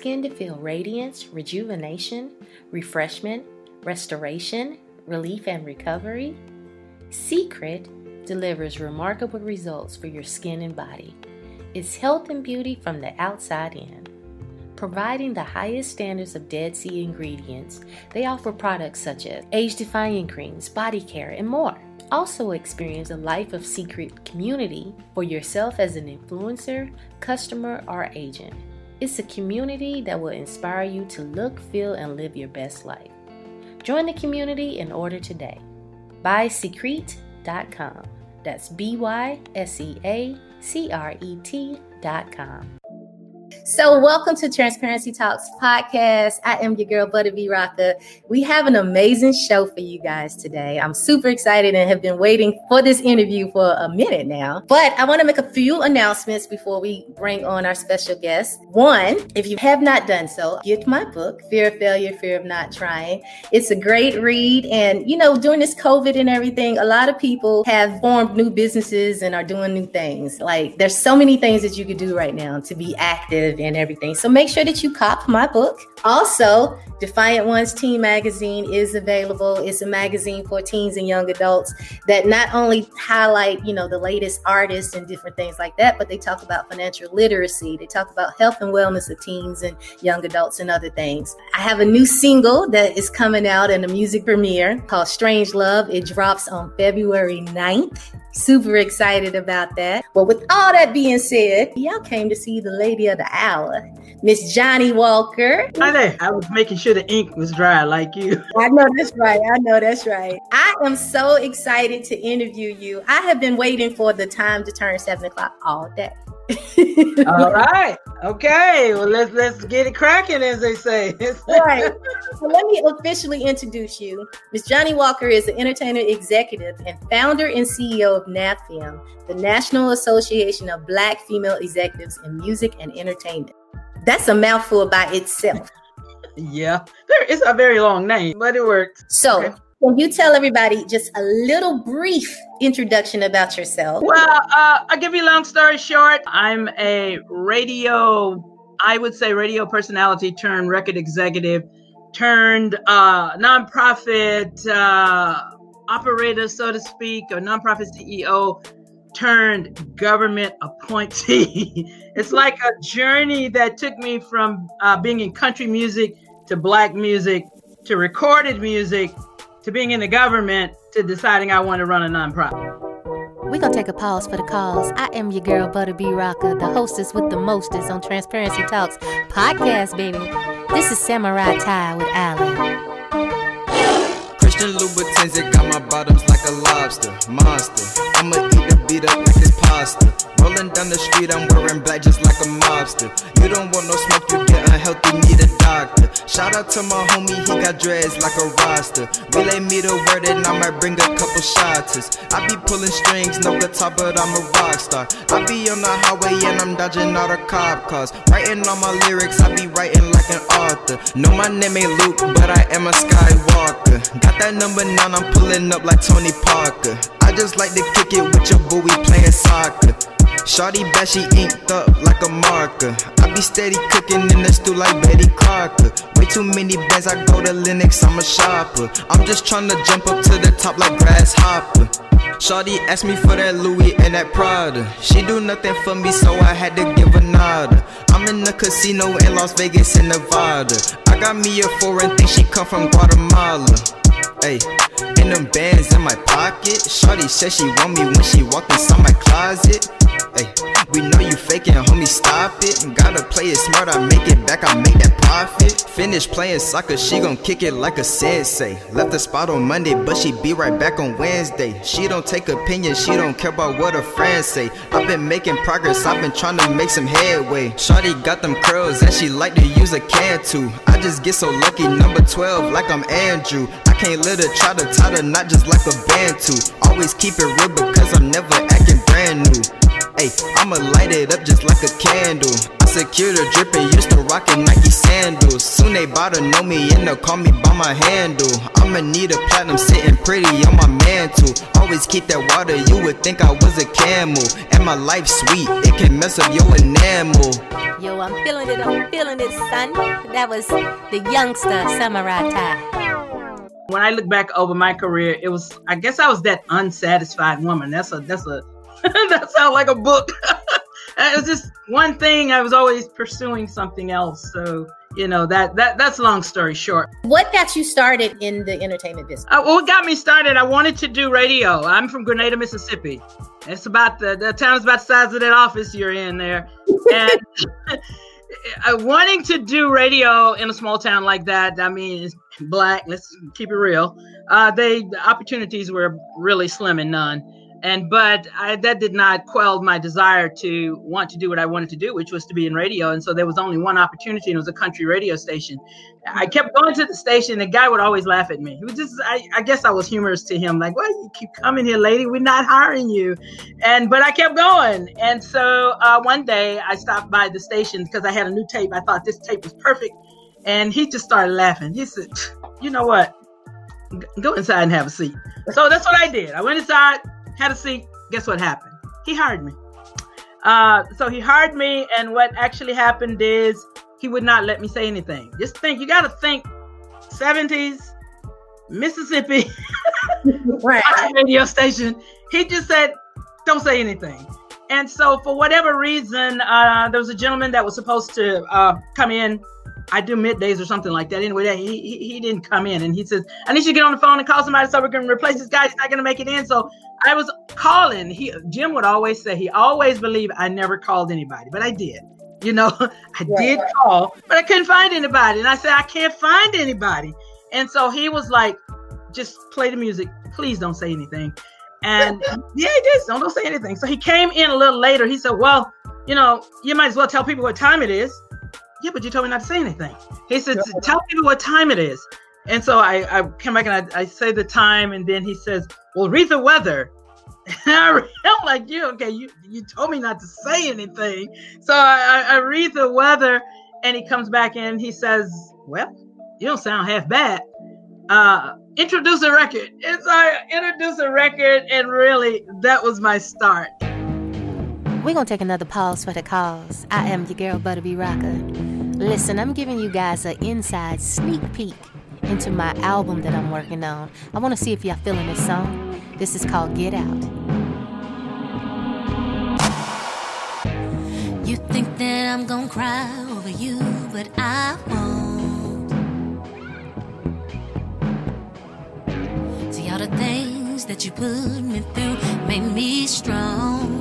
skin to feel radiance, rejuvenation, refreshment, restoration, relief, and recovery? Seacret delivers remarkable results for your skin and body. It's health and beauty from the outside in. Providing the highest standards of Dead Sea ingredients, they offer products such as age defying creams, body care, and more. Also, experience a life of Seacret community for yourself as an influencer, customer, or agent. It's a community that will inspire you to look, feel, and live your best life. Join the community and order today. BySeacret.com. That's B Y S E A C R E T.com. So, welcome to Transparency Talks podcast. I am your girl, Butta B. Rocka. We have an amazing show for you guys today. I'm super excited and have been waiting for this interview for a minute now. But I want to make a few announcements before we bring on our special guest. One, if you have not done so, get my book, Fear of Failure, Fear of Not Trying. It's a great read. And, you know, during this COVID and everything, a lot of people have formed new businesses and are doing new things. Like, there's so many things that you could do right now to be active and everything. So make sure that you cop my book. Also, Defiant Ones Teen Magazine is available. It's a magazine for teens and young adults that not only highlight, you know, the latest artists and different things like that, but they talk about financial literacy. They talk about health and wellness of teens and young adults and other things. I have a new single that is coming out in a music premiere called Strange Love. It drops on February 9th. Super excited about that. But with all that being said, y'all came to see the lady of the hour, Miss Johnnie Walker. Hi there. I was making sure the ink was dry like you. I know that's right. I know that's right. I am so excited to interview you. I have been waiting for the time to turn seven o'clock all day. All right. Okay. Well, let's let's get it cracking, as they say. right. So let me officially introduce you. Miss Johnnie Walker is an entertainer executive and founder and CEO of NABFEME, the National Association of Black Female Executives in Music and Entertainment. That's a mouthful by itself. yeah, there is a very long name, but it works. So. Okay. Can you tell everybody just a little brief introduction about yourself? Well, uh, I'll give you a long story short. I'm a radio, I would say radio personality turned record executive turned uh, nonprofit uh, operator, so to speak, or nonprofit CEO turned government appointee. it's like a journey that took me from uh, being in country music to black music to recorded music to being in the government to deciding I want to run a nonprofit. We're going to take a pause for the calls. I am your girl, Butta B. Rocka, the hostess with the mostest on Transparency Talks podcast, baby. This is Samurai Tie with Allen. Christian Louboutins, it got my bottoms like a lobster, monster. I'ma eat the beat up like it's pasta. Rolling down the street, I'm wearing black just like a mobster. You don't want no smoke, you get unhealthy, need a doctor. Shout out to my homie, he got dreads like a roster. Relay me the word and I might bring a couple shots. I be pulling strings, no guitar, but I'm a rock star. I be on the highway and I'm dodging all the cop cars. Writing all my lyrics, I be writing like an author. Know my name ain't Luke, but I am a Skywalker. Got that number nine, I'm pulling up like Tony Parker. I just like to kick it with your boo, we playing soccer. Shawty bad, she inked up like a marker. I be steady cooking in the stew like Betty Crocker. Way too many bands, I go to Lenox, I'm a shopper. I'm just tryna jump up to the top like grasshopper. Shawty asked me for that Louis and that Prada. She do nothing for me, so I had to give her nada. I'm in the casino in Las Vegas in Nevada. I got me a foreign thing, she come from Guatemala. Hey, And them bands in my pocket. Shorty said she want me when she walked inside my closet. Hey, we know you faking, homie, stop it. Gotta play it smart, I make it back, I make that profit. Finish playing soccer, she gon' kick it like a sensei. Left the spot on Monday, but she be right back on Wednesday. She don't take opinions, she don't care about what her friends say. I've been making progress, I've been trying to make some headway. Shorty got them curls and she like to use a can too. I just get so lucky, number 12, like I'm Andrew. I can't let her try to tie the knot just like a band too. Always keep it real because I'm never acting brand new. Hey, I'ma light it up just like a candle. I secure the drip and used to rockin' Nike sandals. Soon they bout to know me and they'll call me by my handle. I'ma need a platinum sitting pretty on my mantle. Always keep that water, you would think I was a camel. And my life sweet, it can mess up your enamel. Yo, I'm feeling it, I'm feeling it, son. That was the youngster Samurai. When I look back over my career, it was I guess I was that unsatisfied woman. That's a that's a that sounds like a book. it was just one thing. I was always pursuing something else. So you know that that that's a long story short. What got you started in the entertainment business? Uh, what got me started? I wanted to do radio. I'm from Grenada, Mississippi. It's about the the town is about the size of that office you're in there, and uh, wanting to do radio in a small town like that. I mean, it's black. Let's keep it real. Uh, they the opportunities were really slim and none and but I, that did not quell my desire to want to do what I wanted to do, which was to be in radio. And so there was only one opportunity, and it was a country radio station. I kept going to the station. The guy would always laugh at me. He was just, I, I guess I was humorous to him, like, "Why you keep coming here, lady? We're not hiring you." And but I kept going. And so uh, one day I stopped by the station because I had a new tape. I thought this tape was perfect, and he just started laughing. He said, "You know what? Go inside and have a seat." So that's what I did. I went inside had a seat. Guess what happened? He hired me. Uh, so he hired me, and what actually happened is he would not let me say anything. Just think, you got to think 70s, Mississippi, radio station. He just said, don't say anything. And so, for whatever reason, uh, there was a gentleman that was supposed to uh, come in I do middays or something like that. Anyway, he, he, he didn't come in, and he says, "I need you to get on the phone and call somebody so we can replace this guy. He's not going to make it in." So I was calling. He Jim would always say he always believed I never called anybody, but I did. You know, I yeah. did call, but I couldn't find anybody, and I said I can't find anybody. And so he was like, "Just play the music, please. Don't say anything." And yeah, he did. Don't, don't say anything. So he came in a little later. He said, "Well, you know, you might as well tell people what time it is." Yeah, but you told me not to say anything. He said, tell people what time it is. And so I, I come back and I, I say the time, and then he says, well, read the weather. And I, am like, you okay? You you told me not to say anything. So I, I read the weather, and he comes back in. And he says, well, you don't sound half bad. Uh, introduce a record. And so I introduced a record, and really, that was my start. We're gonna take another pause for the cause. I am your girl, Butta B Rocka. Listen, I'm giving you guys an inside sneak peek into my album that I'm working on. I wanna see if y'all feeling this song. This is called Get Out. You think that I'm gonna cry over you, but I won't. See, all the things that you put me through made me strong.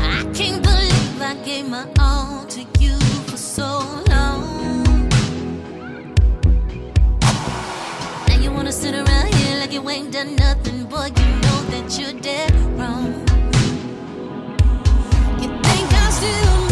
I can't believe I gave my all to you for so long. Now you wanna sit around here like you ain't done nothing. You know that you're dead wrong. You think I'll still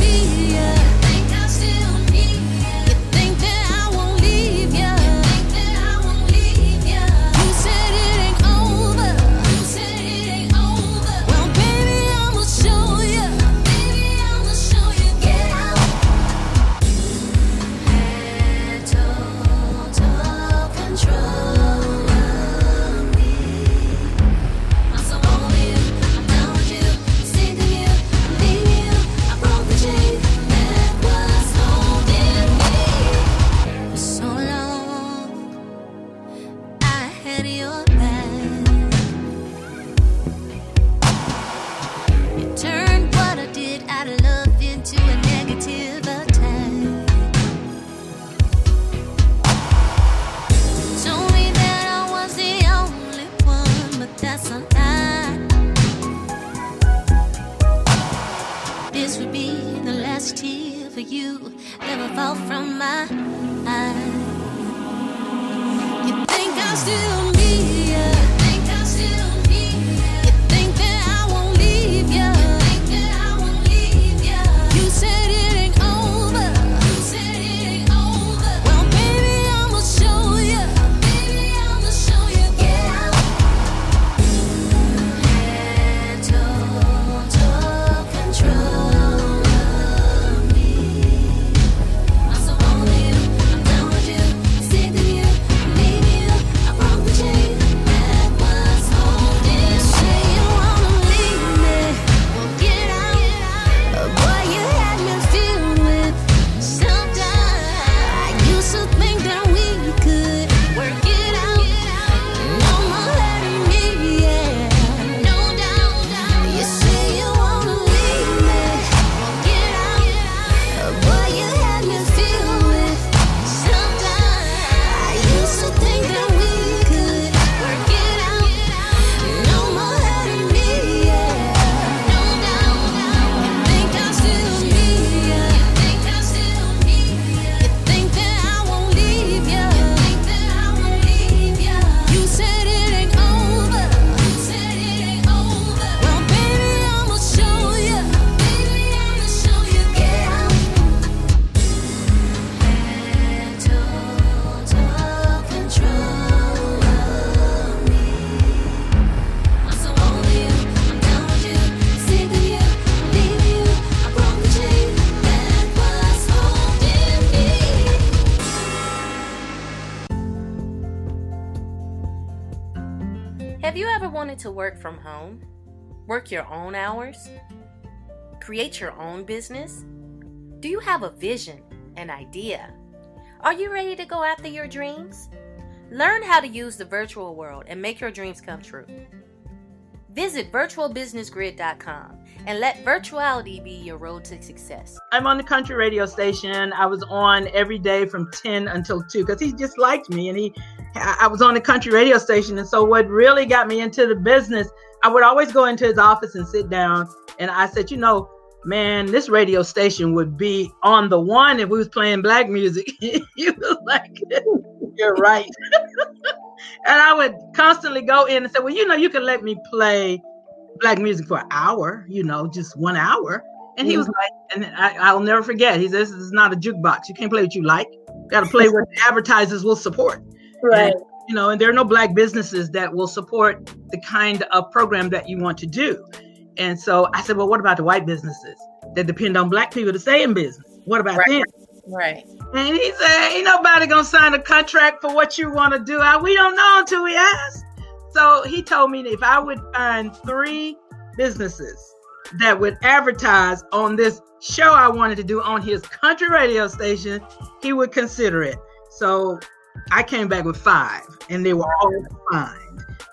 work from home? Work your own hours? Create your own business? Do you have a vision, an idea? Are you ready to go after your dreams? Learn how to use the virtual world and make your dreams come true. Visit virtualbusinessgrid.com and let virtuality be your road to success. I'm on the country radio station. I was on every day from 10 until 2 because he just liked me and he I was on the country radio station. And so what really got me into the business, I would always go into his office and sit down and I said, you know, man, this radio station would be on the one if we was playing black music. he was like, You're right. and I would constantly go in and say, Well, you know, you can let me play black music for an hour, you know, just one hour. And he was mm-hmm. like, and I, I'll never forget. He says, This is not a jukebox. You can't play what you like. You got to play what the advertisers will support. And, you know, and there are no black businesses that will support the kind of program that you want to do. And so I said, Well, what about the white businesses that depend on black people to stay in business? What about Right. them? Right. And he said, Ain't nobody gonna sign a contract for what you want to do. I, we don't know until we ask. So he told me if I would find three businesses that would advertise on this show I wanted to do on his country radio station, he would consider it. So I came back with five, and they were all fine.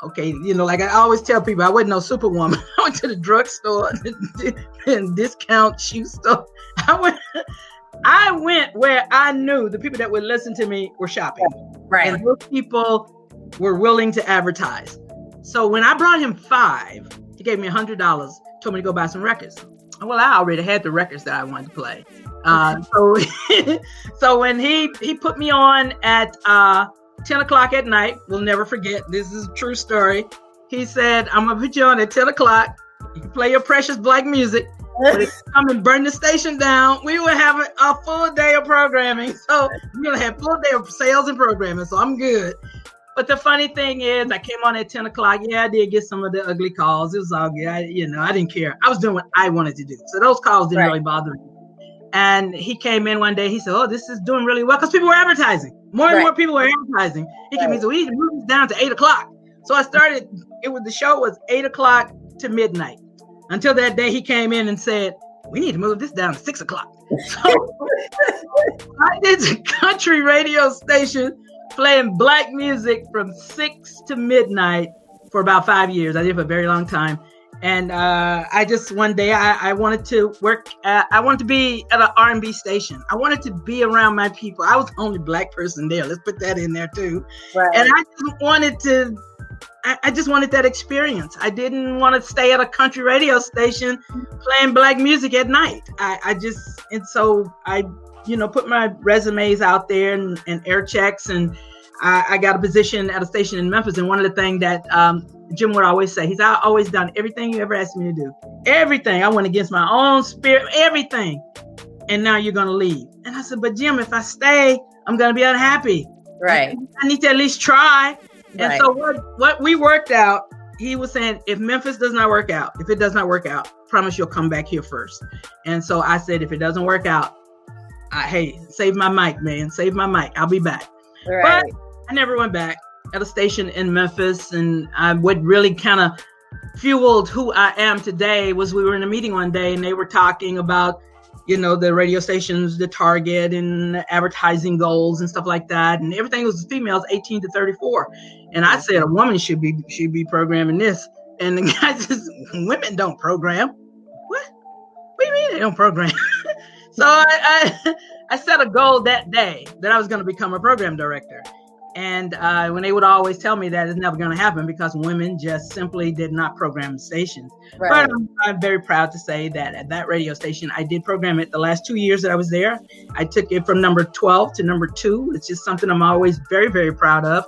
Okay, you know, like I always tell people, I wasn't no superwoman. I went to the drugstore and discount shoe store. I went, I went where I knew the people that would listen to me were shopping, Right. and those people were willing to advertise. So when I brought him five, he gave me a hundred dollars, told me to go buy some records. Well, I already had the records that I wanted to play. Uh, so, so when he he put me on at uh, ten o'clock at night, we'll never forget. This is a true story. He said, "I'm gonna put you on at ten o'clock. You play your precious black music, but if you come and burn the station down, we will have a, a full day of programming. So we're gonna have full day of sales and programming. So I'm good." But the funny thing is, I came on at 10 o'clock. Yeah, I did get some of the ugly calls. It was all good. I, you know, I didn't care. I was doing what I wanted to do. So those calls didn't Right. really bother me. And he came in one day. He said, "Oh, this is doing really well because people were advertising. More and Right. more people were advertising." He came in and said, "We need to move this down to eight o'clock." So I started. It was the show was eight o'clock to midnight. Until that day, he came in and said, "We need to move this down to six o'clock." So I did the country radio station playing black music from six to midnight for about five years. I did it for a very long time. And uh, I just one day I, I wanted to work. At, I wanted to be at an R&B station. I wanted to be around my people. I was the only black person there. Let's put that in there too. Right. And I just wanted to I, I just wanted that experience. I didn't want to stay at a country radio station playing black music at night. I, I just and so I, you know, put my resumes out there and, and air checks, and I, I got a position at a station in Memphis. And one of the things that um, Jim would always say, he's "I always done everything you ever asked me to do. Everything. I went against my own spirit. Everything. And now you're gonna leave. And I said, but Jim, if I stay, I'm gonna be unhappy. Right. I need to at least try. And Right. so what what we worked out, he was saying, if Memphis does not work out, if it does not work out, promise you'll come back here first. And so I said, if it doesn't work out, I, hey, save my mic, man, save my mic. I'll be back. Right. I never went back at a station in Memphis, and I what really kind of fueled who I am today was we were in a meeting one day and they were talking about, you know, the radio stations, the target and advertising goals and stuff like that, and everything was females 18 to 34, and I said a woman should be should be programming this, and the guy says women don't program. What? What do you mean they don't program? so I, I I set a goal that day that I was going to become a program director. And uh, when they would always tell me that it's never going to happen because women just simply did not program stations. Right. But I'm, I'm very proud to say that at that radio station, I did program it the last two years that I was there. I took it from number 12 to number two. It's just something I'm always very, very proud of.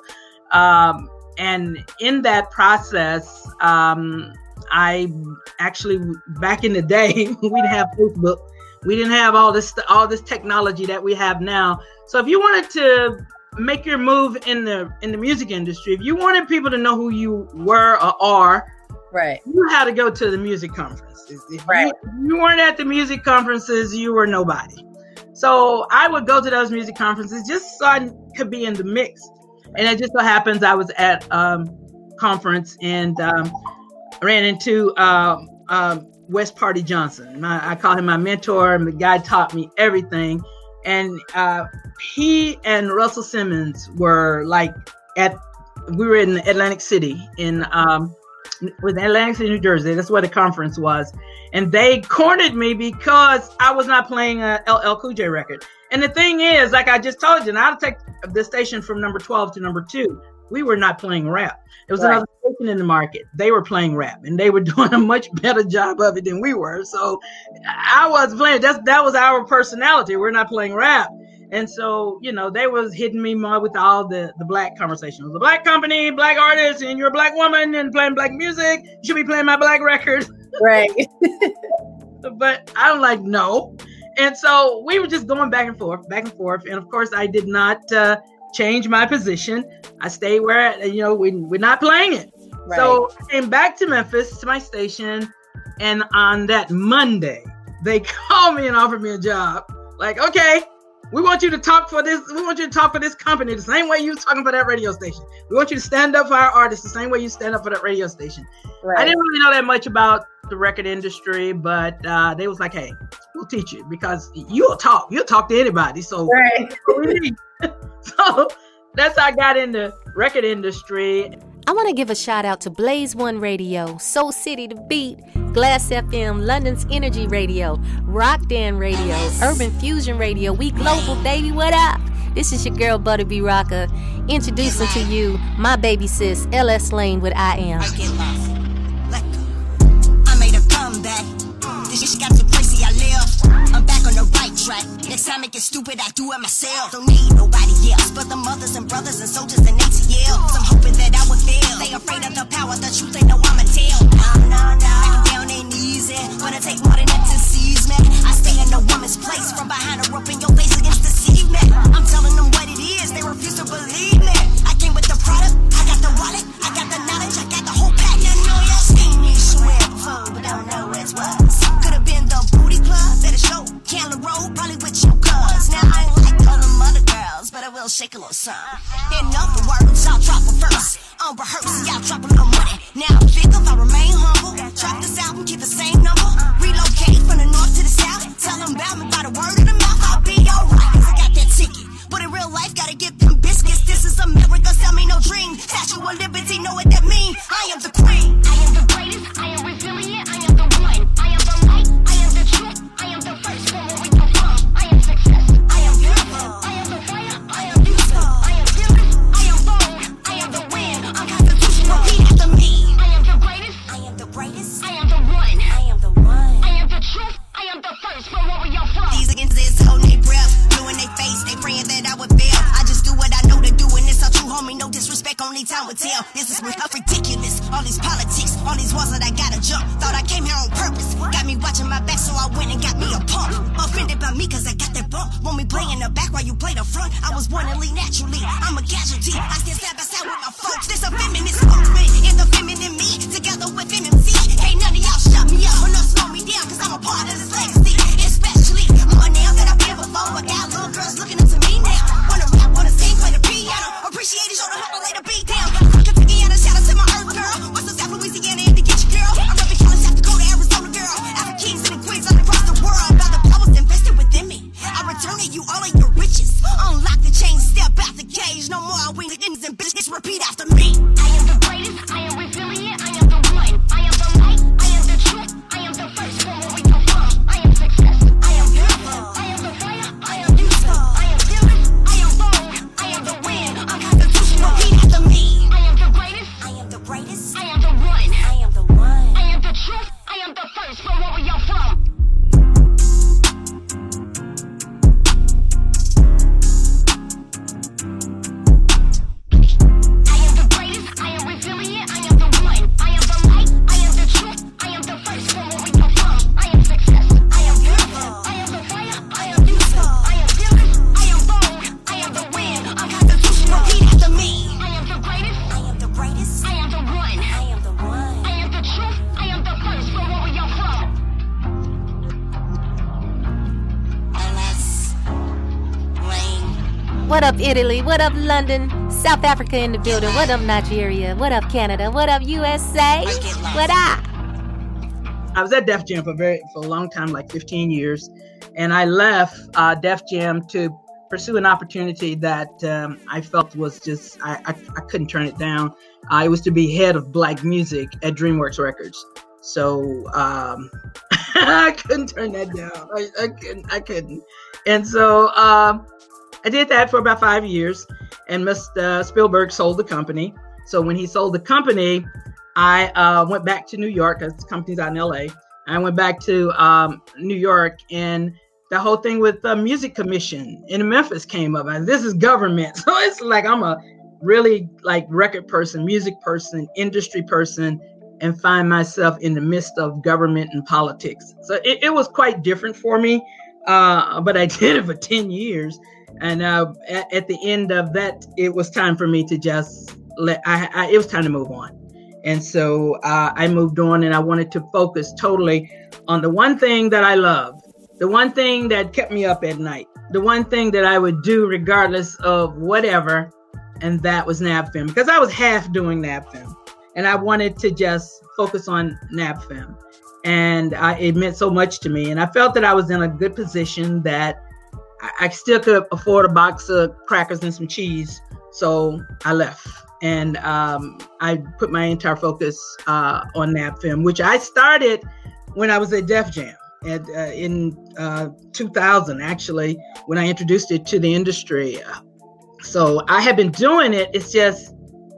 Um, and in that process, um, I actually, back in the day, we didn't have Facebook. We didn't have all this all this technology that we have now. So if you wanted to make your move in the in the music industry, if you wanted people to know who you were or are, Right. you had to go to the music conferences. If Right. you, you weren't at the music conferences, you were nobody. So I would go to those music conferences just so I could be in the mix. And it just so happens I was at um conference and um, ran into um, um, West Party Johnson. My, I call him my mentor, and the guy taught me everything. And uh, he and Russell Simmons were like at we were in Atlantic City in um, with Atlantic City, New Jersey. That's where the conference was, and they cornered me because I was not playing a LL Cool J record. And the thing is, like I just told you, and I'll take the station from number twelve to number two. We were not playing rap. There was Right. another station in the market. They were playing rap, and they were doing a much better job of it than we were. So I was playing. That's that was our personality. We're not playing rap. And so, you know, they was hitting me more with all the, the black conversations. The black company, black artist, and you're a black woman and playing black music. You should be playing my black record. Right. but I'm like, no. And so we were just going back and forth, back and forth. And of course, I did not uh, change my position. I stayed where, you know, we, we're not playing it. Right. So I came back to Memphis to my station, and on that Monday, they called me and offered me a job. Like, okay, we want you to talk for this. We want you to talk for this company the same way you was talking for that radio station. We want you to stand up for our artists the same way you stand up for that radio station. I didn't really know that much about the record industry, but uh, they was like, hey, we'll teach you because you'll talk. You'll talk to anybody. So Right. so that's how I got in the record industry. I want to give a shout out to Blaze One Radio, Soul City to Beat, Glass FM, London's Energy Radio, Rock Dan Radio, Urban Fusion Radio. We global, baby. What up? This is your girl Butta B Rocka, introducing to you my baby sis LS Lane with I Am. Comeback. This shit got too crazy, I live. I'm back on the right track. Next time it gets stupid, I do it myself. Don't need nobody else but the mothers and brothers and soldiers and ATL. I'm hoping that I would fail. They afraid of the power, the truth, they know I'ma tell. No, no, no. Back down ain't easy. Wanna take more than that to seize me. I stay in a woman's place from behind London? South Africa in the building. What up, Nigeria? What up, Canada? What up, USA? What up? I was at Def Jam for very for a long time, like 15 years, and I left uh, Def Jam to pursue an opportunity that um, I felt was just I, I, I couldn't turn it down. I was to be head of black music at DreamWorks Records, so um, I couldn't turn that down. I, I couldn't. I couldn't. And so um, I did that for about five years, and Mr. Spielberg sold the company. So when he sold the company, I uh, went back to New York because the company's out in LA. I went back to um, New York, and the whole thing with the music commission in Memphis came up. And this is government, so it's like I'm a really like record person, music person, industry person, and find myself in the midst of government and politics. So it, it was quite different for me, uh, but I did it for ten years. And uh, at, at the end of that, it was time for me to just let. I, I it was time to move on. And so uh, I moved on and I wanted to focus totally on the one thing that I love, the one thing that kept me up at night, the one thing that I would do regardless of whatever. And that was NABFEME because I was half doing NABFEME and I wanted to just focus on NABFEME. And I, it meant so much to me. And I felt that I was in a good position that I, I still could afford a box of crackers and some cheese. So I left and um, I put my entire focus uh, on NABFEME, which I started when I was at Def Jam at, uh, in uh, 2000, actually, when I introduced it to the industry. So I have been doing it. It's just,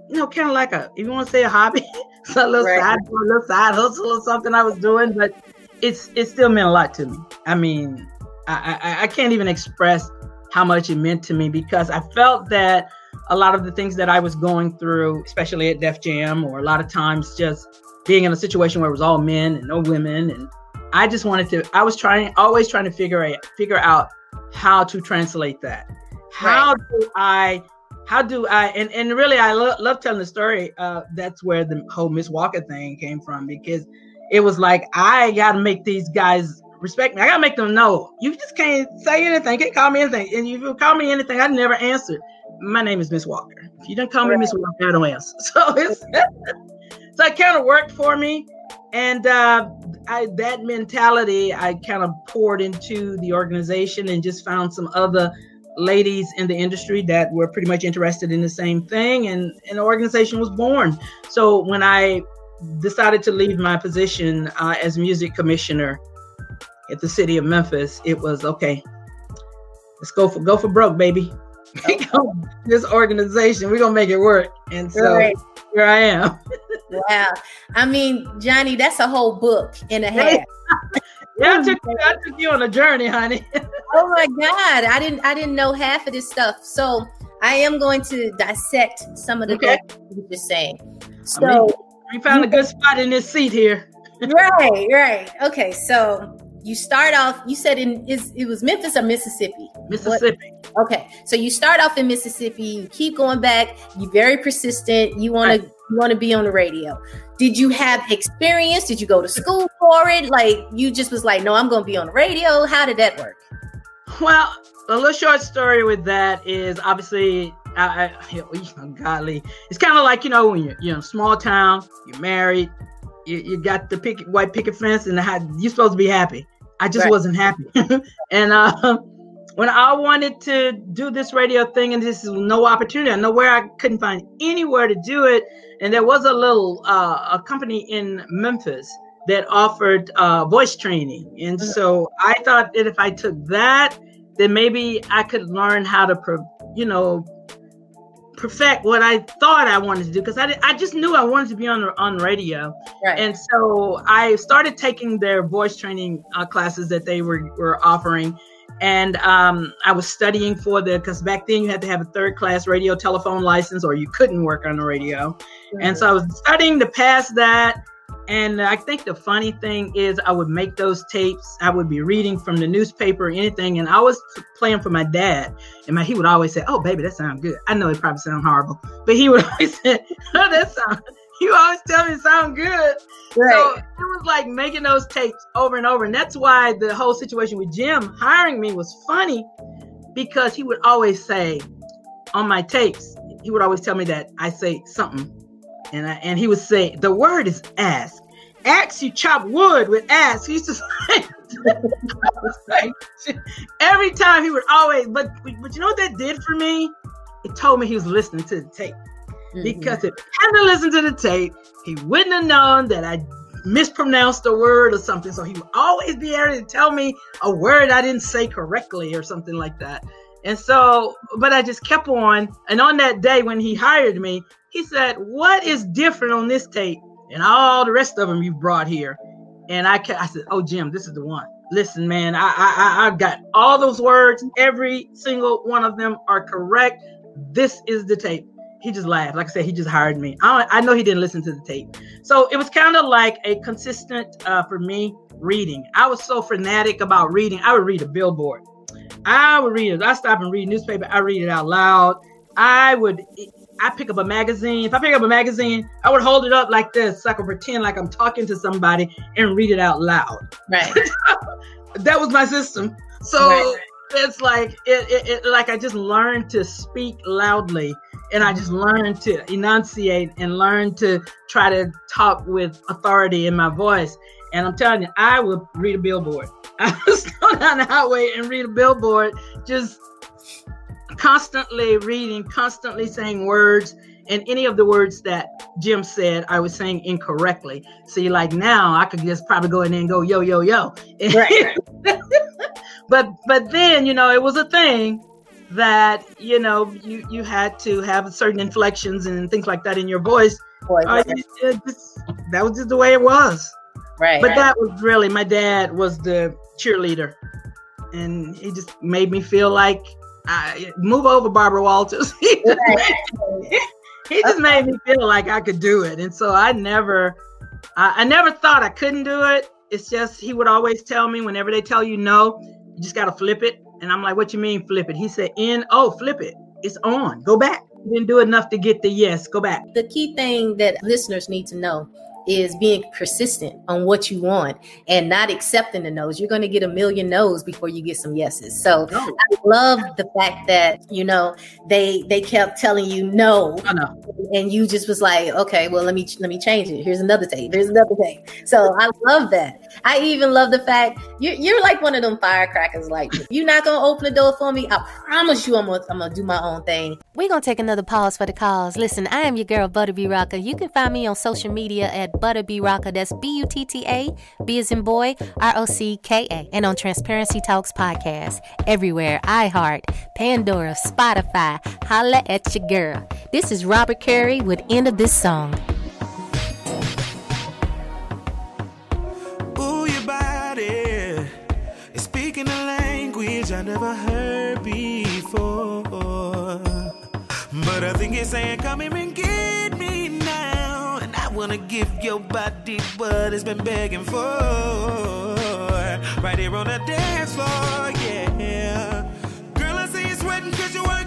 you know, kind of like a, if you want to say a hobby, so a little Right. side, a little side hustle or something I was doing, but it's it still meant a lot to me. I mean, I, I, I can't even express how much it meant to me because I felt that a lot of the things that I was going through, especially at Def Jam, or a lot of times just being in a situation where it was all men and no women, and I just wanted to. I was trying, always trying to figure out, figure out how to translate that. How do I? How do I? And and really, I lo- love telling the story. Uh, that's where the whole Miss Walker thing came from because it was like I got to make these guys respect me. I got to make them know you just can't say anything, can't call me anything, and if you call me anything, I never answer. My name is Miss Walker. If you don't call me Miss Walker, I don't answer. So it's so it kind of worked for me, and uh, I, that mentality I kind of poured into the organization and just found some other ladies in the industry that were pretty much interested in the same thing, and an organization was born. So when I decided to leave my position uh, as music commissioner at the city of Memphis, it was okay. Let's go for go for broke, baby. this organization, we're gonna make it work. And so Right. here I am. Wow. I mean, Johnnie, that's a whole book and a half. Yeah, I took, I took you on a journey, honey. Oh my God. I didn't I didn't know half of this stuff. So I am going to dissect some of the Okay. things you were saying. I So, mean, we found a good spot in this seat here. right, right. Okay, so you start off, you said in is it was Memphis or Mississippi? Mississippi. Okay, so you start off in Mississippi, you keep going back, you're very persistent, you want to you want to be on the radio. Did you have experience? Did you go to school for it? Like you just was like, no, I'm going to be on the radio. How did that work? Well, a little short story with that is obviously, I, I you know, godly. It's kind of like you know when you're you know small town, you're married, you, you got the picket, white picket fence, and the, you're supposed to be happy. I just Right. wasn't happy, and uh, when I wanted to do this radio thing, and this is no opportunity, I know where I couldn't find anywhere to do it, and there was a little uh, a company in Memphis that offered uh, voice training, and so I thought that if I took that, then maybe I could learn how to, pro- you know, perfect what I thought I wanted to do because I, I just knew I wanted to be on on radio. Right. And so I started taking their voice training uh, classes that they were, were offering. And um, I was studying for the, because back then you had to have a third class radio telephone license or you couldn't work on the radio. And so I was studying to pass that. And I think the funny thing is, I would make those tapes. I would be reading from the newspaper or anything, and I was playing for my dad. And my, he would always say, "Oh, baby, that sounds good." I know it probably sounds horrible, but he would always say, "Oh, that sound." You always tell me it sound good. Right. So it was like making those tapes over and over, and that's why the whole situation with Jim hiring me was funny, because he would always say on my tapes, he would always tell me that I say something and I, and he would say the word is ask. Ask you chop wood with axe. He used to say, every time he would always. But but you know what that did for me? It told me he was listening to the tape Mm-hmm. because if he hadn't listened to the tape, he wouldn't have known that I mispronounced a word or something. So he would always be able to tell me a word I didn't say correctly or something like that. And so, but I just kept on. And on that day when he hired me, he said, "What is different on this tape and all the rest of them you've brought here?" And I, I said, "Oh, Jim, this is the one. Listen, man, I, I, I- I've got all those words. Every single one of them are correct. This is the tape." He just laughed. Like I said, he just hired me. I, I know he didn't listen to the tape. So it was kind of like a consistent uh, for me reading. I was so fanatic about reading. I would read a billboard. I would read it. I stop and read newspaper. I read it out loud. I would. I pick up a magazine. If I pick up a magazine, I would hold it up like this, so I could pretend like I'm talking to somebody and read it out loud. Right. That was my system. So Right. it's like it, it, it. Like I just learned to speak loudly, and I just learned to enunciate and learn to try to talk with authority in my voice. And I'm telling you, I would read a billboard. I would go down the highway and read a billboard, just constantly reading, constantly saying words, and any of the words that Jim said, I was saying incorrectly. See, like now, I could just probably go in there and go yo yo yo. Right. but but then you know it was a thing that you know you you had to have certain inflections and things like that in your voice. Boy, Uh, it- it just- that was just the way it was. Right. But that was really my dad was the cheerleader, and he just made me feel like I move over, Barbara Walters. he, just made, he just made me feel like I could do it, and so I never, I, I never thought I couldn't do it. It's just he would always tell me whenever they tell you no, you just gotta flip it, and I'm like, what you mean flip it? He said, N O, flip it. It's on. Go back. You didn't do enough to get the yes. Go back. the key thing that listeners need to know is being persistent on what you want and not accepting the no's. You're going to get a million no's before you get some yeses. So No, I love the fact that you know they they kept telling you no, no, no. and you just was like, okay, well let me let me change it. Here's another tape. Here's another tape. So I love that. I even love the fact you're, you're like one of them firecrackers. Like you're not gonna open the door for me. I promise you, I'm gonna I'm gonna do my own thing. We're going to take another pause for the cause. Listen, I am your girl, Butta B Rocka. You can find me on social media at Butta B Rocka. That's B U T T A, B as in boy, R O C K A. And on Transparency Talks Podcast. Everywhere, iHeart, Pandora, Spotify. Holla at your girl. This is Robert Carey with End of This Song. I never heard before. But I think it's saying, come here and get me now. And I wanna give your body what it's been begging for. Right here on the dance floor, yeah. Girl, I see you sweating cause you're working.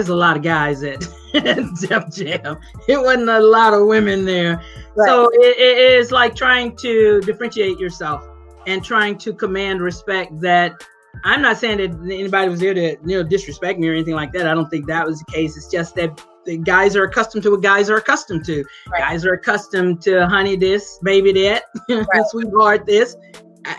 There's a lot of guys at Def Jam. It wasn't a lot of women there. So it, it is like trying to differentiate yourself and trying to command respect that I'm not saying that anybody was there to you know disrespect me or anything like that. I don't think that was the case. It's just that the guys are accustomed to what guys are accustomed to. Guys are accustomed to honey this, baby that, sweetheart this.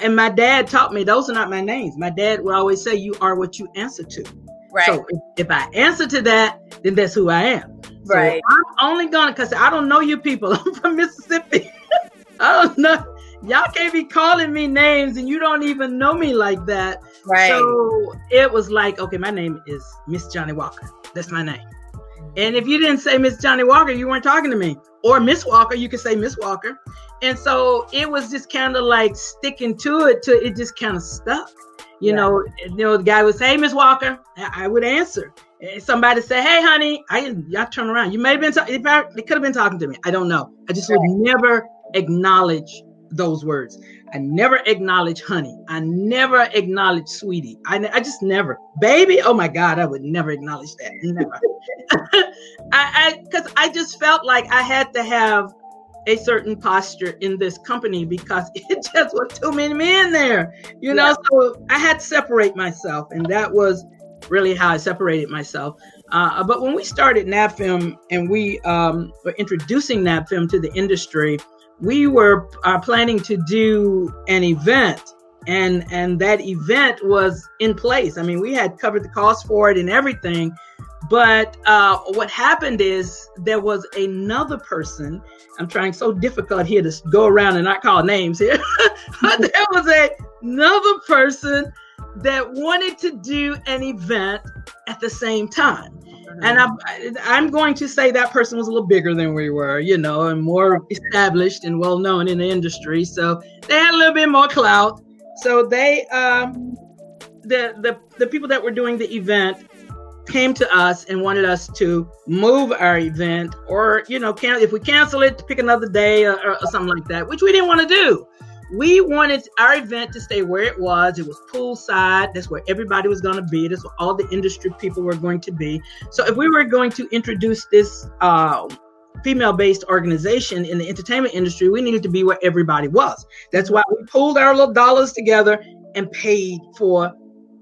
And my dad taught me those are not my names. My dad would always say, "You are what you answer to." Right. So if, if I answer to that, then that's who I am. So Right. I'm only gonna because I don't know you people. I'm from Mississippi. I don't know. Y'all can't be calling me names and you don't even know me like that. Right. So it was like, okay, my name is Miss Johnnie Walker. That's my name. And if you didn't say Miss Johnnie Walker, you weren't talking to me. Or Miss Walker, you could say Miss Walker. And so it was just kind of like sticking to it to it just kind of stuck. You know, you know, the guy would say, Hey, Miss Walker, I I would answer. And somebody say, Hey, honey, I y'all turn around. You may have been ta- if I, they could have been talking to me. I don't know. I just would never acknowledge those words. I never acknowledge honey. I never acknowledge sweetie. I, I just never. Baby, oh my God, I would never acknowledge that. Never. I because I, just felt like I had to have a certain posture in this company because it just was too many men there, you know. So I had to separate myself, and that was really how I separated myself. Uh, but when we started NABFEME and we um, were introducing NABFEME to the industry, we were uh, planning to do an event and and that event was in place i mean we had covered the cost for it and everything but uh, what happened is there was another person i'm trying so difficult here to go around and not call names here but there was a, another person that wanted to do an event at the same time And I'm, I'm going to say that person was a little bigger than we were, you know, and more established and well known in the industry. So they had a little bit more clout. So they, um, the the the people that were doing the event came to us and wanted us to move our event, or you know, can if we cancel it, pick another day or, or something like that, which we didn't want to do. We wanted our event to stay where it was. It was poolside. That's where everybody was going to be. That's where all the industry people were going to be. So if we were going to introduce this uh, female-based organization in the entertainment industry, we needed to be where everybody was. That's why we pulled our little dollars together and paid for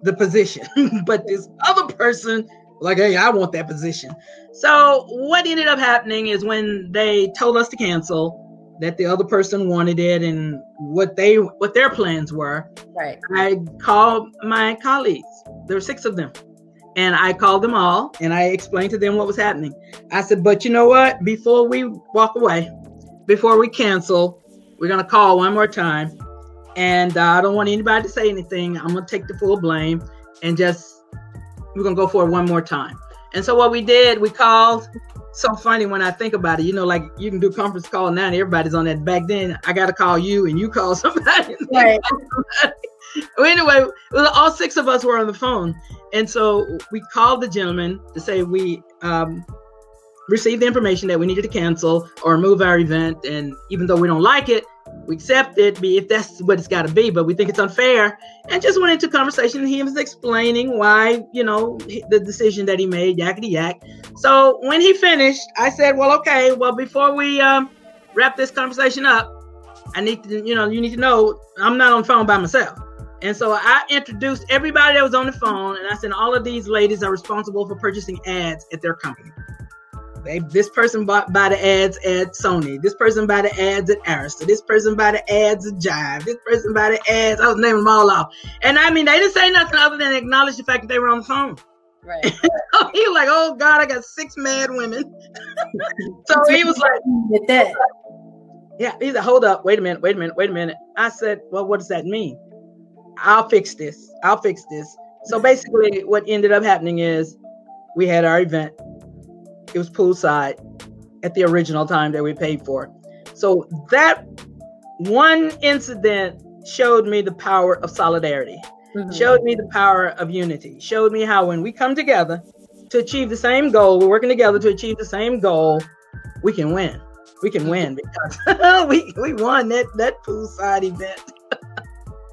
the position. but this other person, like, hey, I want that position. So what ended up happening is when they told us to cancel, that the other person wanted it and what they what their plans were. Right. I called my colleagues. There were six of them. And I called them all and I explained to them what was happening. I said, but you know what? Before we walk away, before we cancel, we're going to call one more time. And uh, I don't want anybody to say anything. I'm going to take the full blame and just, we're going to go for it one more time. And so what we did, we called. So funny when I think about it, you know, like you can do conference call now and everybody's on that. Back then, I got to call you and you call somebody. Right. well, anyway, all six of us were on the phone, and so we called the gentleman to say we um, received the information that we needed to cancel or move our event, and even though we don't like it, we accept it, if that's what it's got to be. But we think it's unfair, and just went into conversation. He was explaining why, you know, the decision that he made, yakety yak. So when he finished, I said, "Well, okay. Well, before we um, wrap this conversation up, I need to, you know, you need to know I'm not on the phone by myself." And so I introduced everybody that was on the phone, and I said, all of these ladies are responsible for purchasing ads at their company. They, this person bought by the ads at Sony. This person buy the ads at Arista. This person buy the ads at Jive. This person buy the ads. I was naming them all off. And I mean, they didn't say nothing other than acknowledge the fact that they were on the phone. Right. he was like, "Oh God, I got six mad women." so he was like, With that. yeah, he said, hold up, wait a minute, wait a minute, wait a minute. I said, well, what does that mean? I'll fix this. I'll fix this. So basically, what ended up happening is we had our event. It was poolside at the original time that we paid for. So that one incident showed me the power of solidarity, Mhm. showed me the power of unity, showed me how when we come together to achieve the same goal, we're working together to achieve the same goal, we can win. We can win because we we won that that poolside event.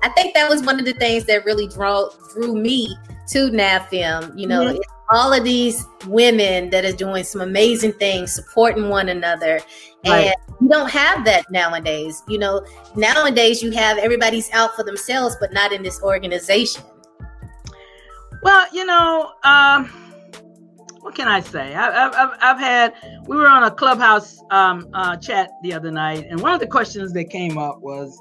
I think that was one of the things that really drew drew me to NABFEME. You know, Mhm. it's all of these women that are doing some amazing things, supporting one another, and Right. you don't have that nowadays. You know, nowadays you have everybody's out for themselves, but not in this organization. Well, you know, um, what can I say? I, I've, I've, I've had, we were on a clubhouse um, uh, chat the other night, and one of the questions that came up was,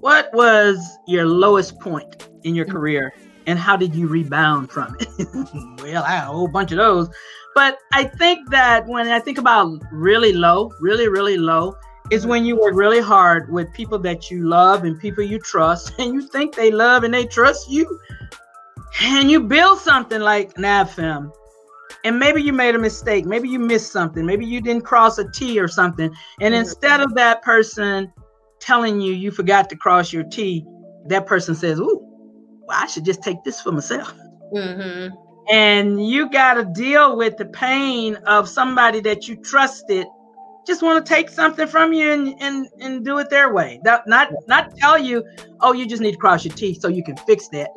what was your lowest point in your career, and how did you rebound from it? well, I had a whole bunch of those. But I think that when I think about really low, really, really low, is when you work really hard with people that you love and people you trust, and you think they love and they trust you, and you build something like NABFEME, and maybe you made a mistake, maybe you missed something, maybe you didn't cross a T or something, and Mhm. instead of that person telling you you forgot to cross your T, that person says, "Ooh, well, I should just take this for myself." Mm-hmm. and you got to deal with the pain of somebody that you trusted just want to take something from you and, and and do it their way not not not tell you oh you just need to cross your t so you can fix that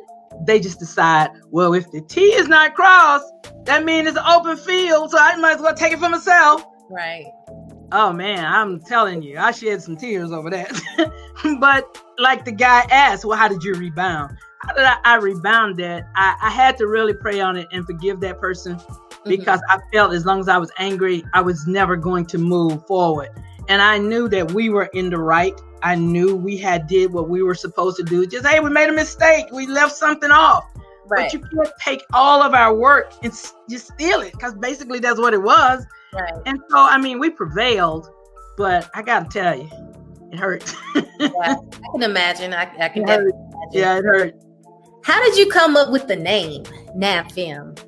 they just decide well if the t is not crossed that means it's an open field so i might as well take it for myself Right. Oh man, I'm telling you, I shed some tears over that. but like the guy asked, well, how did you rebound? Did I, I rebound that? I, I had to really pray on it and forgive that person mm-hmm. because I felt as long as I was angry, I was never going to move forward. And I knew that we were in the right. I knew we had did what we were supposed to do. Just hey, we made a mistake. We left something off. Right. But you can't take all of our work and just steal it because basically that's what it was. right. And so, I mean, we prevailed, but I got to tell you, it hurt. Yeah, I can imagine. I, I can It imagine. yeah, it hurt. How did you come up with the name NABFEME?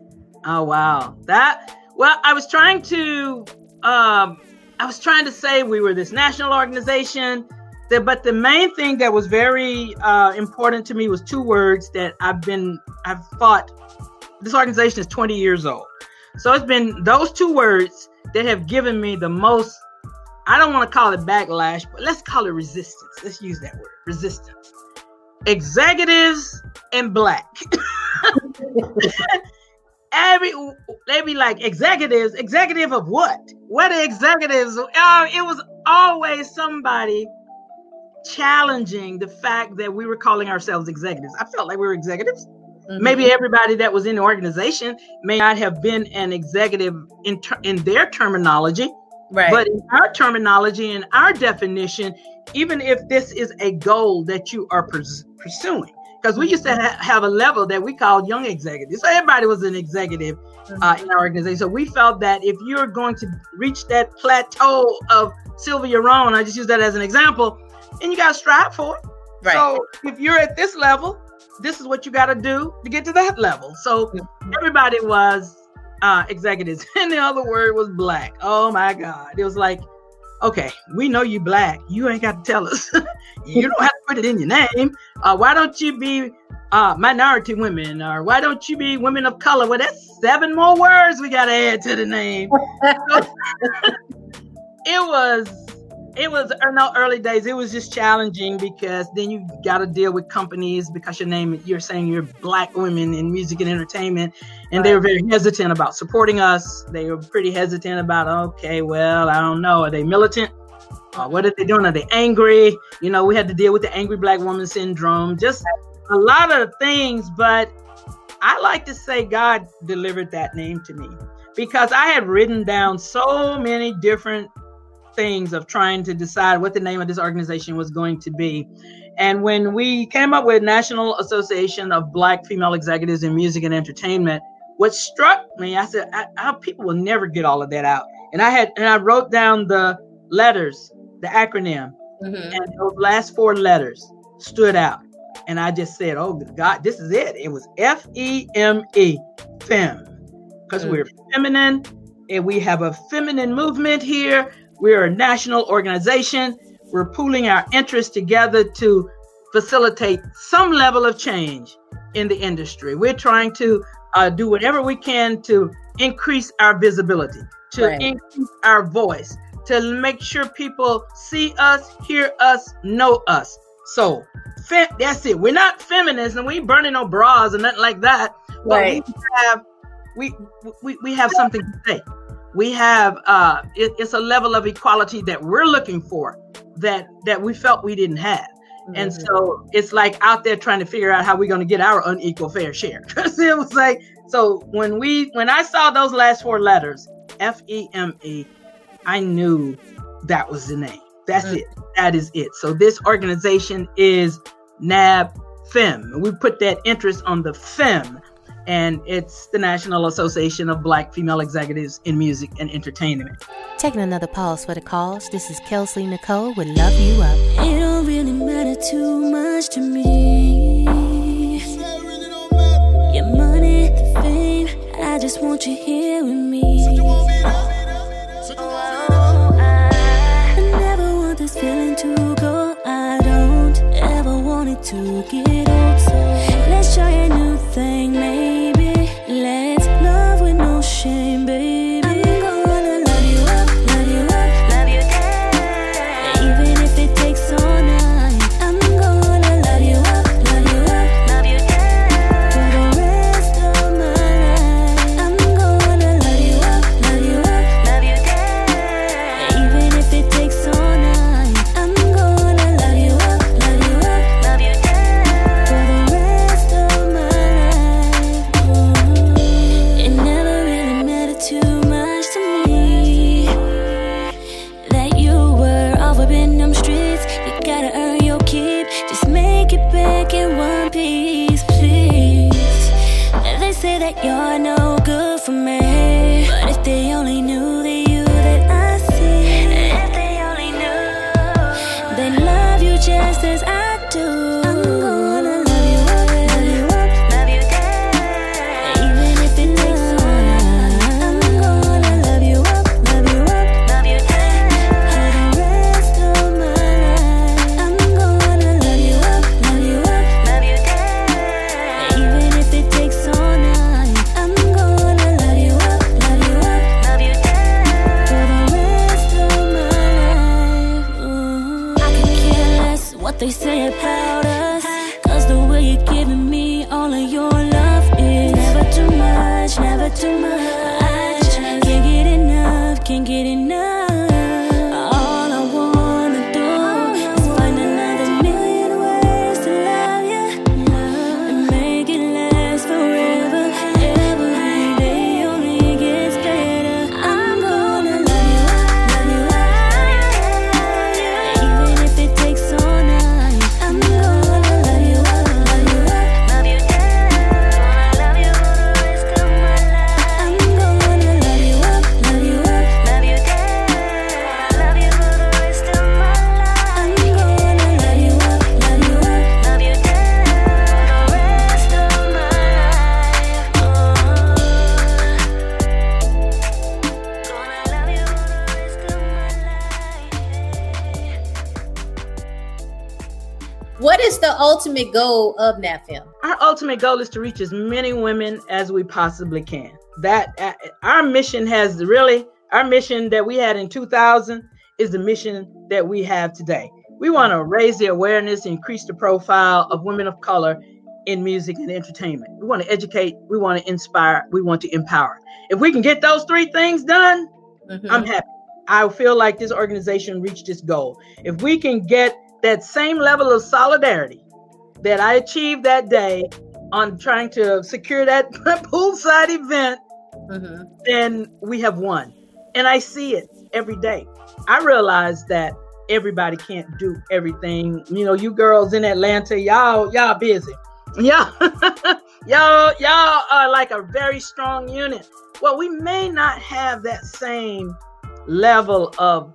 Oh wow. That well, I was trying to um I was trying to say we were this national organization. That, but the main thing that was very uh, important to me was two words that I've been I've thought this organization is 20 years old. So it's been those two words that have given me the most I don't want to call it backlash, but let's call it resistance. Let's use that word. Resistance. Executives and black. every they be like executives executive of what? What are executives uh, it was always somebody challenging the fact that we were calling ourselves executives. I felt like we were executives. Maybe everybody that was in the organization may not have been an executive in, ter- in their terminology Right. but in our terminology and our definition even if this is a goal that you are purs- pursuing because we used to ha- have a level that we called young executives so everybody was an executive uh, in our organization. So we felt that if you're going to reach that plateau of Sylvia Rhone i just use that as an example and you got to strive for it. Right. so if you're at this level this is what you got to do to get to that level. So everybody was uh, executives. And the other word was black. Oh my god. It was like okay we know you black. You ain't got to tell us. You don't have to put it in your name. Uh, why don't you be uh, minority women? Or why don't you be women of color? Well that's seven more words we got to add to the name. It was it was in the early days it was just challenging because then you got to deal with companies because your name you're saying you're black women in music and entertainment and they were very hesitant about supporting us. They were pretty hesitant about okay well i don't know are they militant? Uh, what are they doing? Are they angry? You know we had to deal with the angry black woman syndrome just a lot of things but i like to say god delivered that name to me because i had written down so many different things of trying to decide what the name of this organization was going to be. And when we came up with National Association of Black Female Executives in Music and Entertainment, what struck me, I said, I, I, people will never get all of that out. And I had, and I wrote down the letters, the acronym, Mhm. and those last four letters stood out. And I just said, oh God, this is it. It was F E M E, fem, because Mm. we're feminine and we have a feminine movement here. We're a national organization. We're pooling our interests together to facilitate some level of change in the industry. We're trying to uh, do whatever we can to increase our visibility, to Right. increase our voice, to make sure people see us, hear us, know us. So fe- that's it. We're not feminists and we ain't burning no bras and nothing like that. But Right. we have we, we we have something to say. We have uh it, it's a level of equality that we're looking for that that we felt we didn't have. And Mhm. so it's like out there trying to figure out how we're going to get our unequal fair share. Because it was like, so when we, when I saw those last four letters, F E M E, I knew that was the name. That's Mm. it. That is it. So this organization is NAB FEM. We put that interest on the FEM, and it's the National Association of Black Female Executives in Music and Entertainment. Taking another pause for the cause. This is Kelsey Nicole with Love You Up. It don't really matter too much to me. Your money, the fame, I just want you here with me. I never want this feeling to go. I don't ever want it to get ultimate goal of NABFEME? Our ultimate goal is to reach as many women as we possibly can. That uh, our mission has really our mission that we had in 2000 is the mission that we have today. We want to raise the awareness, increase the profile of women of color in music and entertainment. We want to educate, we want to inspire, we want to empower. If we can get those three things done, I'm happy. I feel like this organization reached its goal. If we can get that same level of solidarity that I achieved that day on trying to secure that poolside event, mm-hmm. then we have won. And I see it every day. I realize that everybody can't do everything. You know, you girls in Atlanta, y'all, y'all busy. Yeah. y'all, y'all are like a very strong unit. Well, we may not have that same level of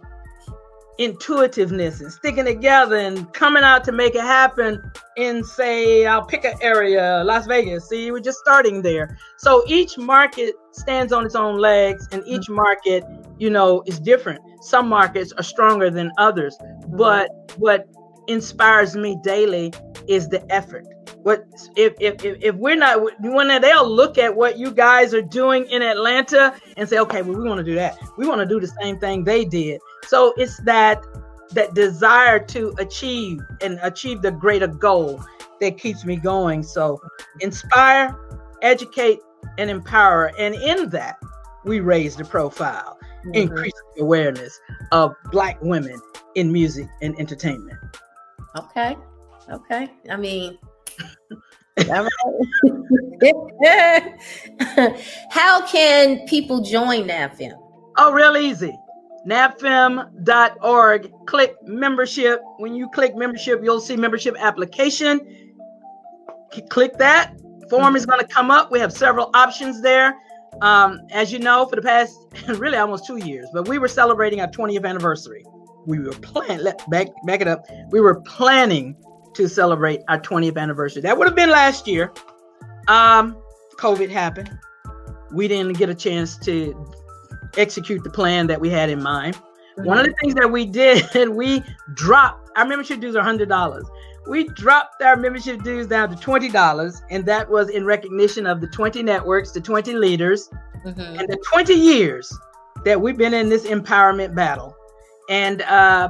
intuitiveness and sticking together and coming out to make it happen in say I'll pick an area Las Vegas. See we're just starting there. So each market stands on its own legs and each mm-hmm. market you know is different. Some markets are stronger than others. Mm-hmm. But what inspires me daily is the effort. What if if if, if we're not when they'll look at what you guys are doing in Atlanta and say okay well we want to do that. We want to do the same thing they did so it's that that desire to achieve and achieve the greater goal that keeps me going so inspire educate and empower and in that we raise the profile mm-hmm. increase the awareness of black women in music and entertainment Okay. Okay. I mean, how can people join NABFEME? Oh, real easy. NABFEME.org. Click membership. When you click membership, you'll see membership application. Click that. Form is going to come up. We have several options there. Um, as you know, for the past really almost two years, but we were celebrating our 20th anniversary. We were planning, back back it up. We were planning to celebrate our 20th anniversary. That would have been last year. Um, COVID happened. We didn't get a chance to execute the plan that we had in mind. One of the things that we did, we dropped our membership dues are hundred dollars. We dropped our membership dues down to twenty dollars, and that was in recognition of the twenty networks, the twenty leaders, and the twenty years that we've been in this empowerment battle. And uh,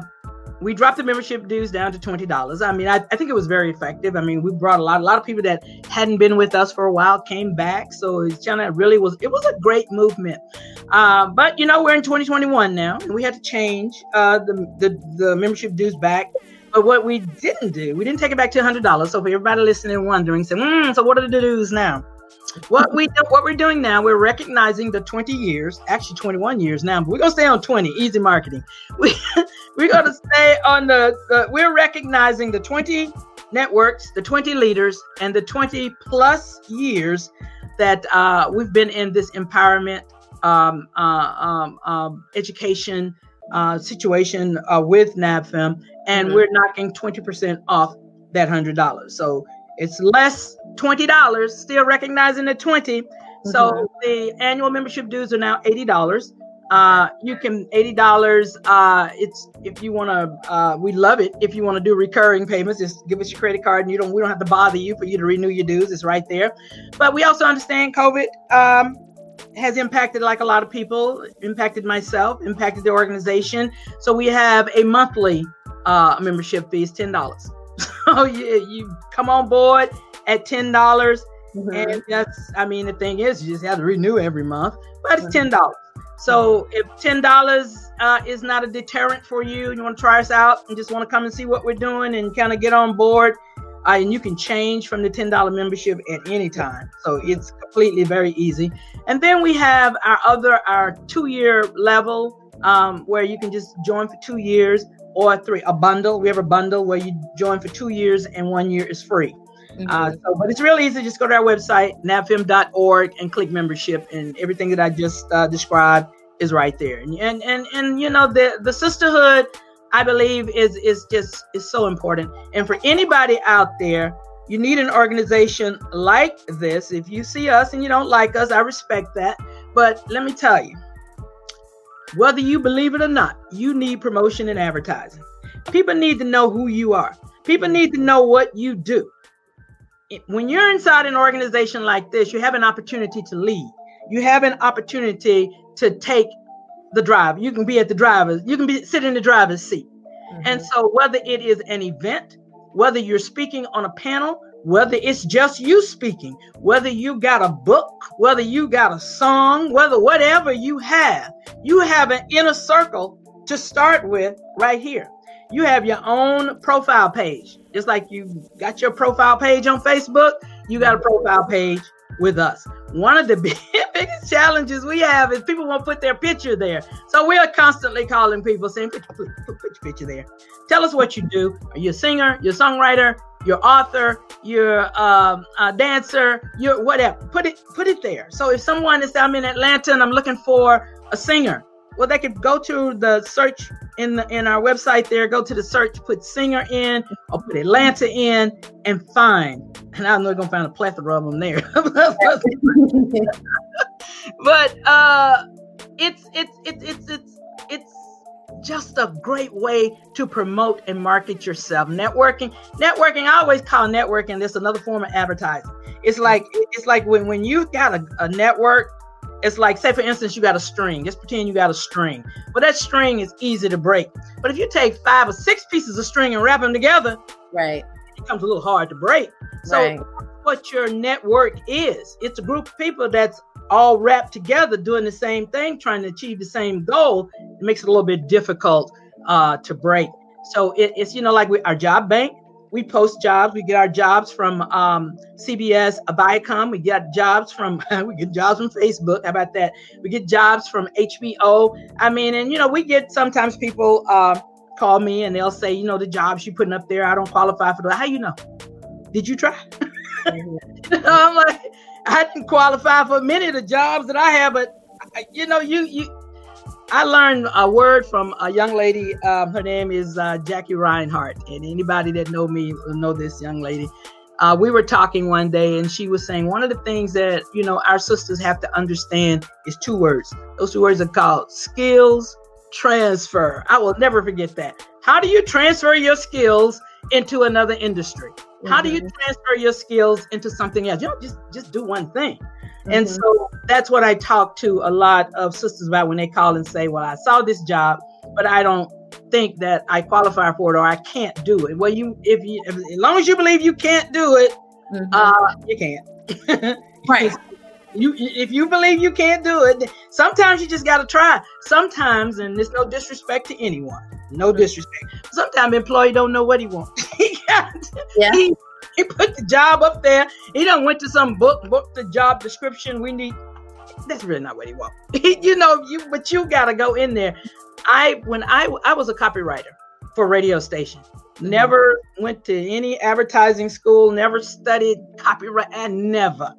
we dropped the membership dues down to twenty dollars. I mean, I, I think it was very effective. I mean, we brought a lot, a lot of people that hadn't been with us for a while came back. So it's kind of really was, it was a great movement. Uh, but you know, we're in 2021 now, and we had to change uh, the, the the membership dues back. But what we didn't do, we didn't take it back to hundred dollars. So for everybody listening and wondering, say, mm, so what are the dues now? What we do, what we're doing now, we're recognizing the 20 years, actually 21 years now, but we're gonna stay on 20. Easy marketing. We we're gonna stay on the, the we're recognizing the 20 networks, the 20 leaders, and the 20 plus years that uh, we've been in this empowerment um, uh, um, um, education uh, situation uh, with NABFEME, and Mhm. we're knocking 20% off that $100. So it's less $20, still recognizing the 20. So the annual membership dues are now $80. Uh, you can $80. Uh, it's if you want to, uh, we love it. If you want to do recurring payments, just give us your credit card and you don't, we don't have to bother you for you to renew your dues. It's right there. But we also understand COVID um, has impacted like a lot of people, impacted myself, impacted the organization. So we have a monthly uh, membership fee is ten dollars. So you, you come on board at ten dollars, Mhm. and that's I mean the thing is you just have to renew every month, but Mm-hmm. it's ten dollars. So if ten dollars uh, is not a deterrent for you, you want to try us out and just want to come and see what we're doing and kind of get on board, uh, and you can change from the ten dollar membership at any time. So it's completely very easy. And then we have our other our two year level um, where you can just join for two years or three a bundle. We have a bundle where you join for two years and one year is free. Uh, so, but it's really easy. Just go to our website, nabfeme.org, and click membership, and everything that I just uh, described is right there. And, and and and you know the the sisterhood, I believe, is is just is so important. And for anybody out there, you need an organization like this. If you see us and you don't like us, I respect that. But let me tell you, whether you believe it or not, you need promotion and advertising. People need to know who you are. People need to know what you do when you're inside an organization like this, you have an opportunity to lead. You have an opportunity to take the drive. You can be at the driver's, you can be sit in the driver's seat. Mm-hmm. And so whether it is an event, whether you're speaking on a panel, whether it's just you speaking, whether you got a book, whether you got a song, whether whatever you have, you have an inner circle to start with right here. You have your own profile page. Just like you got your profile page on Facebook, you got a profile page with us. One of the big, biggest challenges we have is people won't put their picture there. So we are constantly calling people saying, put, put, put, put your picture there. Tell us what you do. Are you a singer, you're a songwriter, you're author, you're um, dancer, you're whatever. Put it put it there. So if someone is I'm in Atlanta and I'm looking for a singer, well, they could go to the search in the in our website there, go to the search, put singer in or put Atlanta in and find. And I know they're gonna find a plethora of them there. but uh it's it's it's it's it's it's just a great way to promote and market yourself. Networking, networking, I always call networking this another form of advertising. It's like it's like when, when you got a, a network, it's like say for instance you got a string. Just pretend you got a string. But that string is easy to break. But if you take five or six pieces of string and wrap them together, right, it becomes a little hard to break. So Right. what your network is. It's a group of people that's all wrapped together doing the same thing, trying to achieve the same goal. It makes it a little bit difficult uh, to break. So it, it's you know like we, our job bank. We post jobs. We get our jobs from um, CBS, Viacom. We get jobs from we get jobs from Facebook. How about that? We get jobs from HBO. I mean, and you know we get sometimes people uh, call me and they'll say, you know, the jobs you putting up there, I don't qualify for that. How you know? Did you try? I'm like, I didn't qualify for many of the jobs that I have, but you know, you you. I learned a word from a young lady. Um, her name is uh, Jackie Rhinehart, and anybody that know me will know this young lady. Uh, we were talking one day, and she was saying one of the things that you know our sisters have to understand is two words. Those two words are called skills transfer. I will never forget that. How do you transfer your skills into another industry? How do you transfer your skills into something else? You don't just just do one thing. And Mhm. so that's what I talk to a lot of sisters about when they call and say, "Well, I saw this job, but I don't think that I qualify for it or I can't do it." Well, you if you if, as long as you believe you can't do it, uh, you can't. right. You if you believe you can't do it, sometimes you just got to try. Sometimes, and there's no disrespect to anyone, no disrespect. Sometimes employee don't know what he wants. he yeah. he, he put the job up there. He done went to some book, book the job description. We need. That's really not what he wants. you know, you but you got to go in there. I when I I was a copywriter for radio station. Mm-hmm. Never went to any advertising school. Never studied copyright. I never.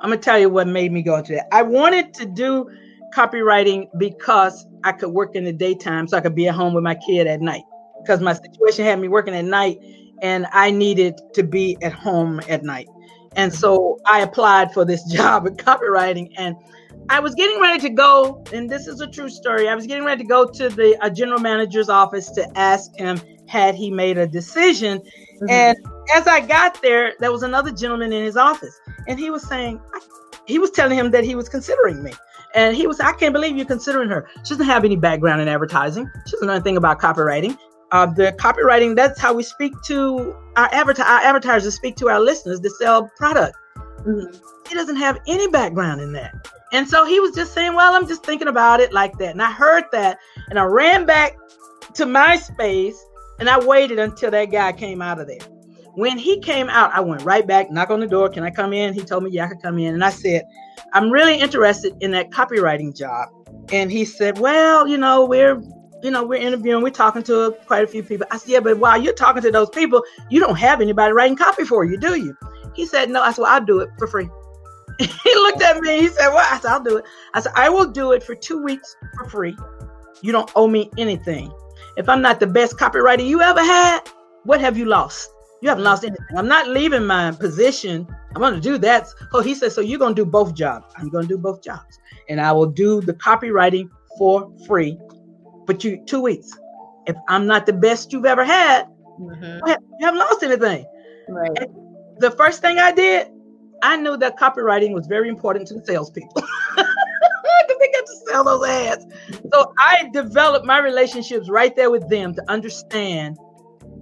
I'm gonna tell you what made me go into that. I wanted to do copywriting because I could work in the daytime, so I could be at home with my kid at night. Because my situation had me working at night, and I needed to be at home at night. And so I applied for this job in copywriting, and I was getting ready to go. And this is a true story. I was getting ready to go to the uh, general manager's office to ask him had he made a decision. And as I got there, there was another gentleman in his office, and he was saying, he was telling him that he was considering me. And he was, I can't believe you're considering her. She doesn't have any background in advertising. She doesn't know anything about copywriting. Uh, the copywriting. That's how we speak to our, adverti- our advertisers, speak to our listeners to sell product. He doesn't have any background in that. And so he was just saying, Well, I'm just thinking about it like that. And I heard that and I ran back to my space and I waited until that guy came out of there. When he came out, I went right back, knock on the door. Can I come in? He told me, Yeah, I could come in. And I said, I'm really interested in that copywriting job. And he said, Well, you know, we're you know, we're interviewing, we're talking to quite a few people. I said, Yeah, but while you're talking to those people, you don't have anybody writing copy for you, do you? He said, No. I said, Well, I'll do it for free. he looked at me. He said, Well, I said, I'll do it. I said, I will do it for two weeks for free. You don't owe me anything. If I'm not the best copywriter you ever had, what have you lost? You haven't lost anything. I'm not leaving my position. I'm going to do that. Oh, he said, So you're going to do both jobs. I'm going to do both jobs. And I will do the copywriting for free. But you, two weeks. If I'm not the best you've ever had, mm-hmm. you haven't lost anything. Right. And the first thing I did, I knew that copywriting was very important to the salespeople. Because they got to sell those ads. So I developed my relationships right there with them to understand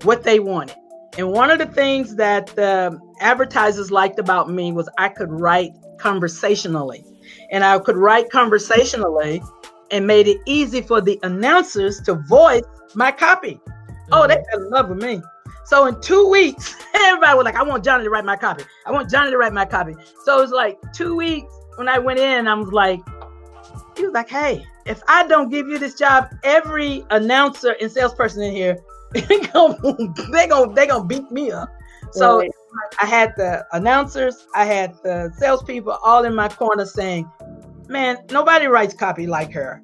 what they wanted. And one of the things that the advertisers liked about me was I could write conversationally. And I could write conversationally and made it easy for the announcers to voice my copy. Oh, they mm-hmm. fell in love with me. So in two weeks, everybody was like, I want Johnnie to write my copy. I want Johnnie to write my copy. So it was like two weeks when I went in, I was like, he was like, hey, if I don't give you this job, every announcer and salesperson in here, they gonna they gonna they gonna beat me up. So Right. I had the announcers, I had the salespeople all in my corner saying, Man, nobody writes copy like her.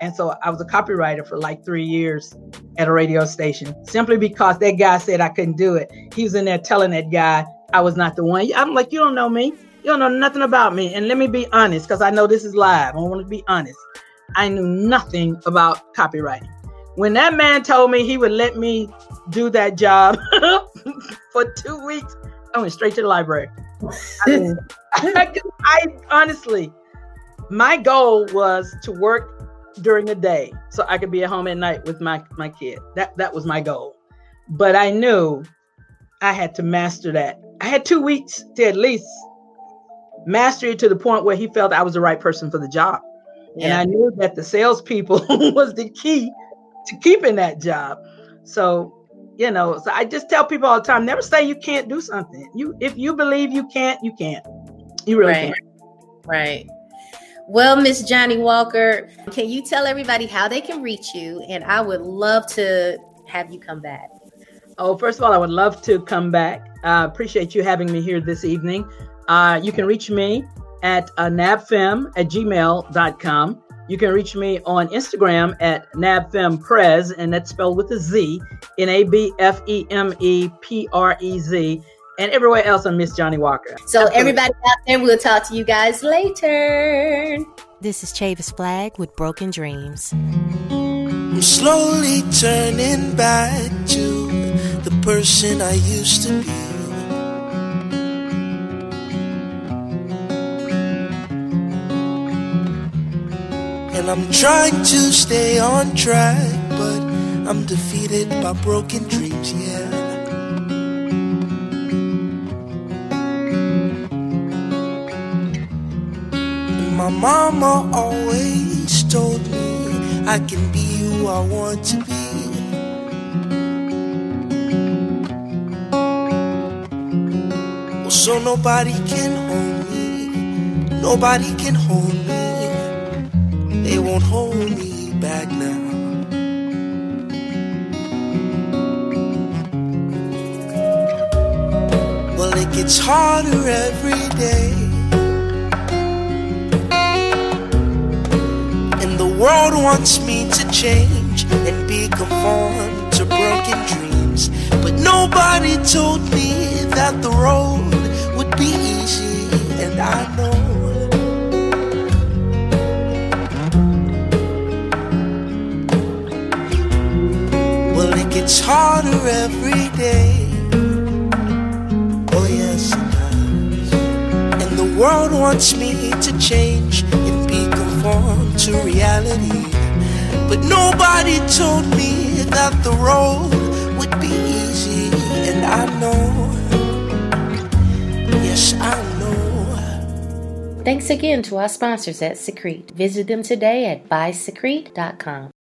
And so I was a copywriter for like three years at a radio station simply because that guy said I couldn't do it. He was in there telling that guy I was not the one. I'm like, you don't know me. You don't know nothing about me. And let me be honest because I know this is live. I want to be honest. I knew nothing about copywriting. When that man told me he would let me do that job for two weeks, I went straight to the library. I, mean, I honestly, my goal was to work during the day so I could be at home at night with my my kid. That that was my goal. But I knew I had to master that. I had two weeks to at least master it to the point where he felt I was the right person for the job. And I knew that the salespeople was the key to keeping that job. So, you know, so I just tell people all the time, never say you can't do something. You if you believe you can't, you can't. You really Right. can't. Right. Well, Miss Johnnie Walker, can you tell everybody how they can reach you? And I would love to have you come back. Oh, first of all, I would love to come back. Uh, appreciate you having me here this evening. Uh, you can reach me at uh, nabfem at gmail.com. You can reach me on Instagram at nabfemeprez, and that's spelled with a Z, N A B F E M E P R E Z. And everywhere else, I'm Miss Johnnie Walker. So, Absolutely. everybody out there, we'll talk to you guys later. This is Chavis Flag with Broken Dreams. I'm slowly turning back to the person I used to be. And I'm trying to stay on track, but I'm defeated by broken dreams, yeah. My mama always told me I can be who I want to be. So nobody can hold me, nobody can hold me. They won't hold me back now. Well, it gets harder every day. World wants me to change and be conformed to broken dreams. But nobody told me that the road would be easy, and I know. Well, it gets harder every day. Oh, yes, it does. And the world wants me to change and to reality. But nobody told me that the road would be easy, and I know, yes, I know. Thanks again to our sponsors at Seacret. Visit them today at BySeacret.com.